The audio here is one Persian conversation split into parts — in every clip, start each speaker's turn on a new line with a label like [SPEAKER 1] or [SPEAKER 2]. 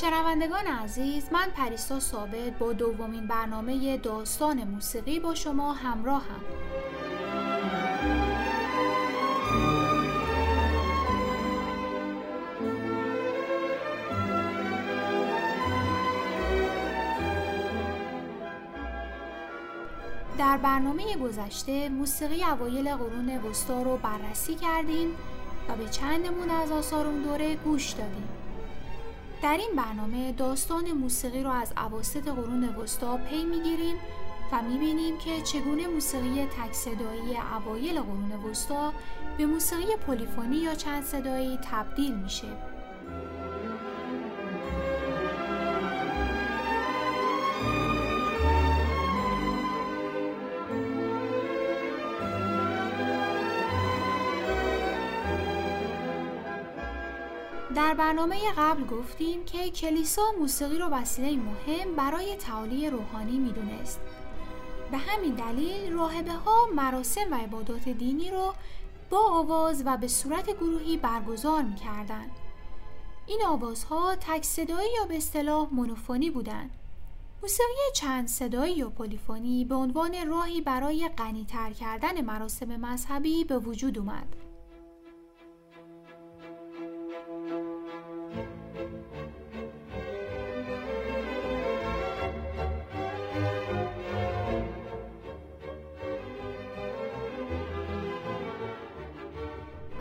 [SPEAKER 1] شنوندگان عزیز من پریسا ثابت با دومین برنامه داستان موسیقی با شما همراهم. در برنامه گذشته موسیقی اوایل قرون وسطا رو بررسی کردیم و به چندمون از آثار اون دوره گوش دادیم. در این برنامه داستان موسیقی رو از عواست قرون وسطا پی می‌گیریم و می‌بینیم که چگونه موسیقی تک صدایی اوایل قرون وسطا به موسیقی پلیفونی یا چند صدایی تبدیل میشه. برنامه قبل گفتیم که کلیسا موسیقی رو وسیله مهم برای تعالی روحانی می‌دونست. به همین دلیل راهبه ها مراسم و عبادات دینی رو با آواز و به صورت گروهی برگزار می‌کردند. این آوازها تک صدایی یا به اصطلاح مونوفونی بودند. موسیقی چند صدایی یا پلیفونی به عنوان راهی برای غنیتر کردن مراسم مذهبی به وجود اومد.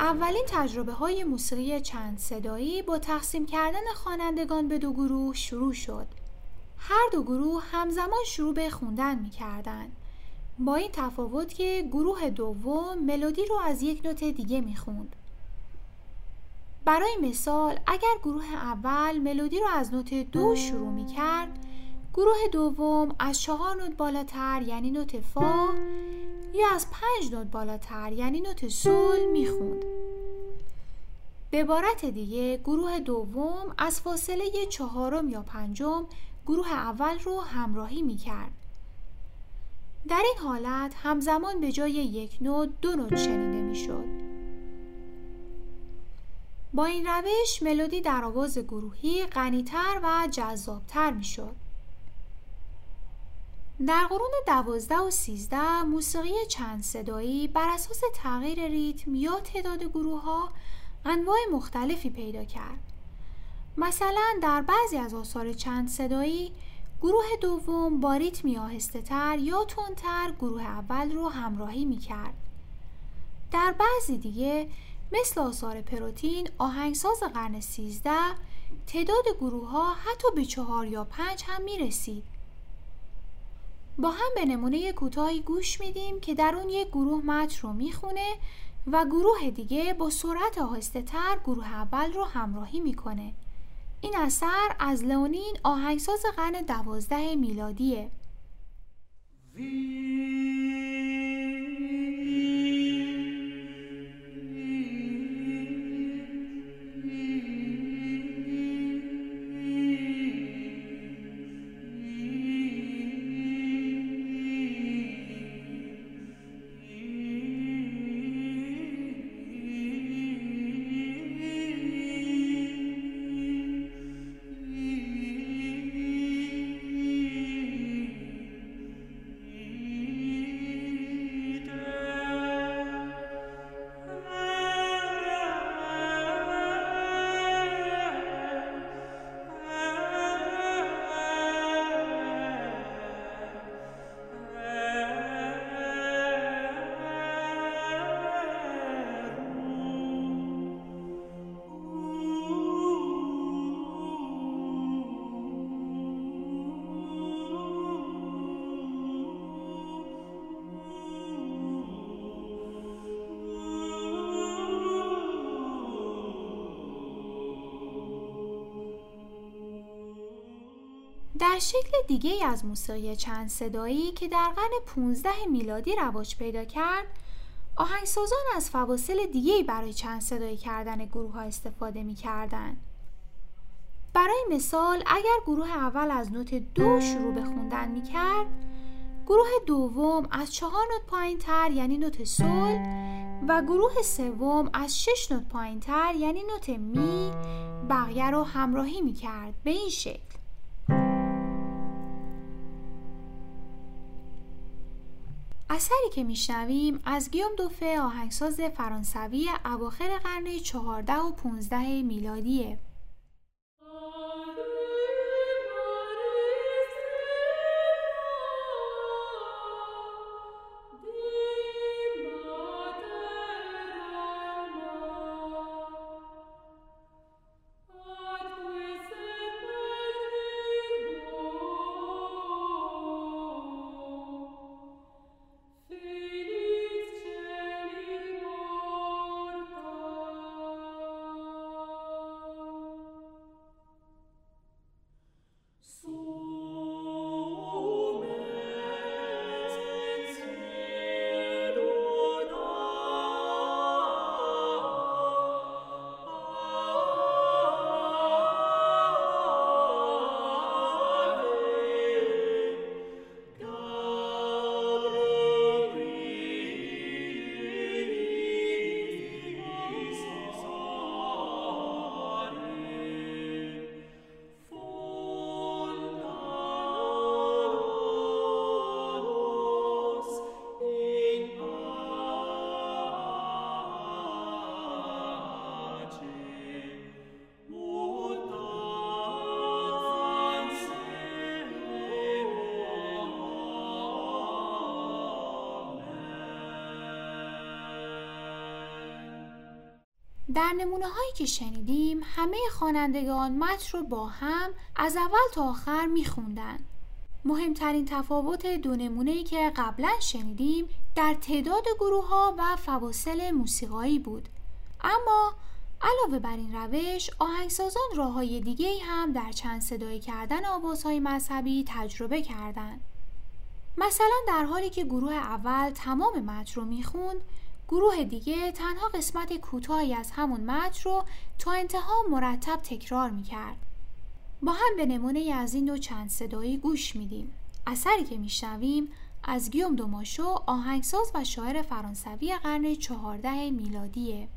[SPEAKER 1] اولین تجربه های موسیقی چند صدایی با تقسیم کردن خوانندگان به دو گروه شروع شد. هر دو گروه همزمان شروع به خوندن می کردن. با این تفاوت که گروه دوم ملودی رو از یک نوت دیگه می خوند. برای مثال اگر گروه اول ملودی رو از نوت دو شروع می کرد گروه دوم از چهار نوت بالاتر یعنی نوت فا یا از پنج نوت بالاتر یعنی نوت سول می‌خوند. به عبارت دیگه گروه دوم از فاصله چهارم یا پنجم گروه اول رو همراهی می‌کرد. در این حالت همزمان به جای یک نوت دو نوت شنیده می‌شد. با این روش ملودی در آواز گروهی غنیتر و جذابتر می‌شد. در قرون دوازده و سیزده موسیقی چند صدایی بر اساس تغییر ریتم یا تعداد گروه ها انواع مختلفی پیدا کرد. مثلا در بعضی از آثار چند صدایی گروه دوم با ریتمی آهسته تر یا تندتر گروه اول رو همراهی می کرد. در بعضی دیگه مثل آثار پروتین آهنگساز قرن سیزده تعداد گروه ها حتی به چهار یا پنج هم می رسید. با هم به نمونه کوتاهی گوش میدیم که در اون یک گروه متن رو می‌خونه و گروه دیگه با سرعت آهسته تر گروه اول رو همراهی می‌کنه. این اثر از لئونین آهنگساز قرن دوازده میلادیه. در شکل دیگه از موسیقی چند صدایی که در قرن 15 میلادی رواج پیدا کرد آهنگسازان از فواصل دیگه برای چند صدایی کردن گروه ها استفاده می کردن. برای مثال اگر گروه اول از نوت دو شروع به خوندن می کرد گروه دوم از چهار نوت پایین تر یعنی نوت سول و گروه سوم از شش نوت پایین تر یعنی نوت می بقیه رو همراهی می کرد به این شکل اثری که میشنویم از گیوم دوفه آهنگساز فرانسوی اواخر قرن چهارده و 15 میلادیه. در نمونه هایی که شنیدیم همه خوانندگان متن رو با هم از اول تا آخر میخوندن. مهمترین تفاوت دو نمونه که قبلا شنیدیم در تعداد گروه ها و فواصل موسیقایی بود. اما علاوه بر این روش آهنگسازان راه های دیگه هم در چند صدایی کردن آوازهای مذهبی تجربه کردند. مثلا در حالی که گروه اول تمام متن رو می‌خوند گروه دیگه تنها قسمت کوتاهی از همون متن رو تا انتها مرتب تکرار می‌کرد. با هم به نمونه از این دو چند صدایی گوش میدیم. اثری که میشنویم از گیوم دوماشو آهنگساز و شاعر فرانسوی قرن چهارده میلادیه.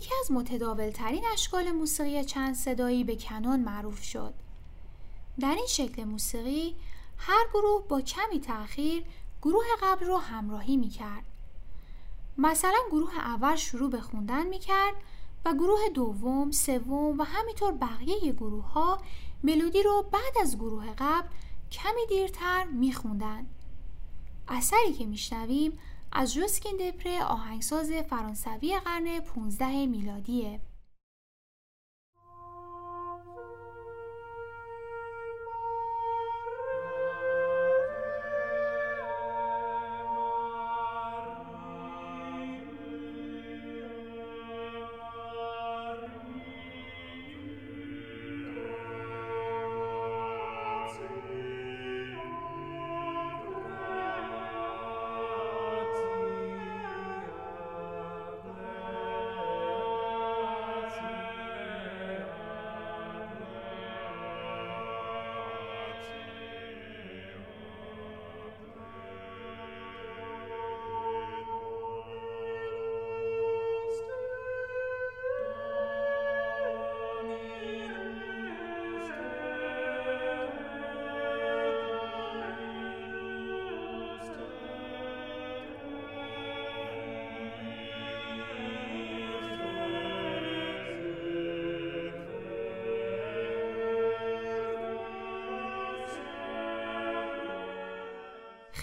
[SPEAKER 1] یکی از متداول ترین اشکال موسیقی چند صدایی به کنون معروف شد. در این شکل موسیقی هر گروه با کمی تأخیر گروه قبل رو همراهی می کرد. مثلا گروه اول شروع به خوندن می کرد و گروه دوم، سوم و همینطور بقیه گروه ها ملودی رو بعد از گروه قبل کمی دیرتر می خوندن. اثری که میشنویم از جوسکین دپره آهنگساز فرانسوی قرن 15 میلادیه.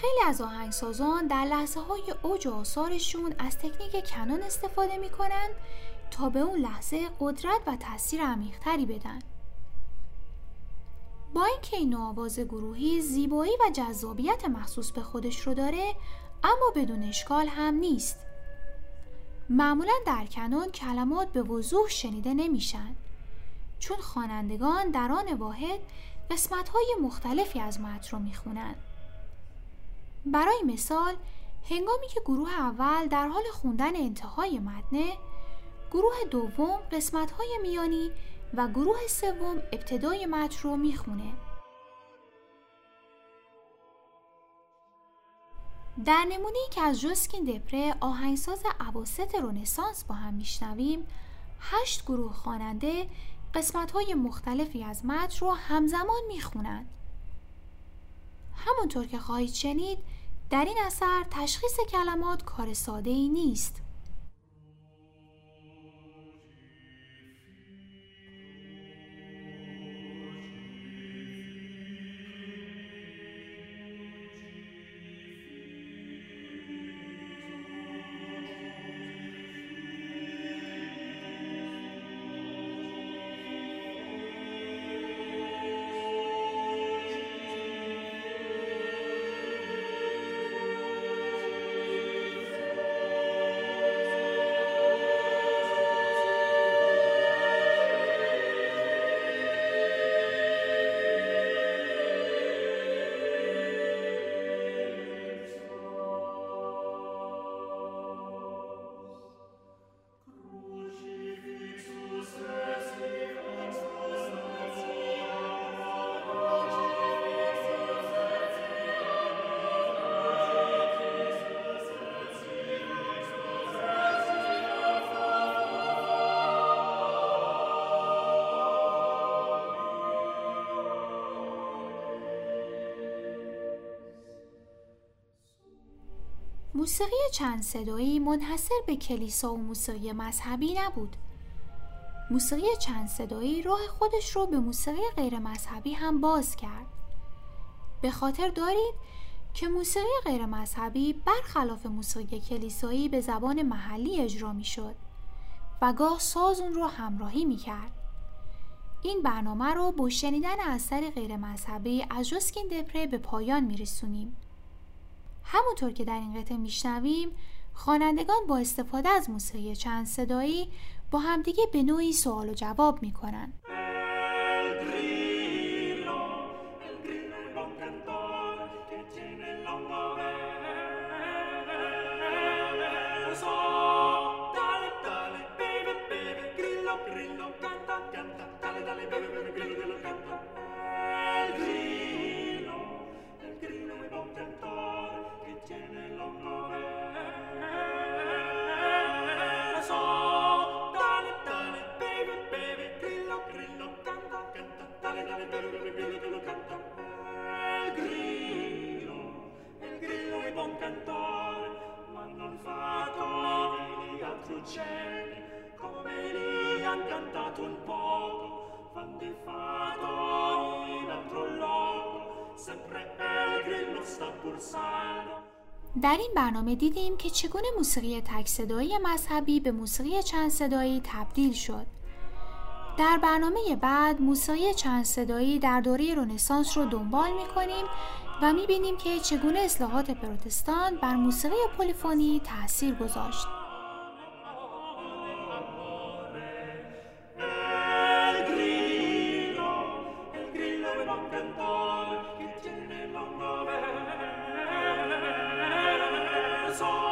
[SPEAKER 1] خیلی از آهنگسازان در لحظه های اوج آثارشون از تکنیک کنون استفاده می‌کنن تا به اون لحظه قدرت و تاثیر عمیقتری بدن. با اینکه این آواز گروهی زیبایی و جذابیت مخصوص به خودش رو داره اما بدون اشکال هم نیست معمولا در کنون کلمات به وضوح شنیده نمیشن چون خوانندگان در آن واحد قسمت های مختلفی از متن رو می‌خونن برای مثال هنگامی که گروه اول در حال خوندن انتهای متنه گروه دوم قسمت های میانی و گروه سوم ابتدای متن رو می‌خونه. در نمونه که از جوسکین دپره آهنگساز عواست رونسانس با هم میشنویم. هشت گروه خواننده قسمت های مختلفی از متن رو همزمان می‌خونند همونطور که خواهید شنید در این اثر تشخیص کلمات کار ساده ای نیست. موسیقی چند صدایی منحصر به کلیسا و موسیقی مذهبی نبود. موسیقی چند صدایی راه خودش رو به موسیقی غیر مذهبی هم باز کرد. به خاطر دارید که موسیقی غیر مذهبی برخلاف موسیقی کلیسایی به زبان محلی اجرا می شد و گاه ساز اون رو همراهی می کرد. این برنامه رو با شنیدن اثر غیر مذهبی از جسکین دپره به پایان می رسونیم. همونطور که در این قطعه میشنویم خوانندگان با استفاده از موسیقی چند صدایی با همدیگه به نوعی سوال و جواب می‌کنن. در این برنامه دیدیم که چگونه موسیقی تک صدایی مذهبی به موسیقی چند صدایی تبدیل شد. در برنامه بعد موسیقی چند صدایی در دوره رنسانس رو دنبال می کنیم و می بینیم که چگونه اصلاحات پروتستان بر موسیقی پلیفونی تاثیر گذاشت.
[SPEAKER 2] soul.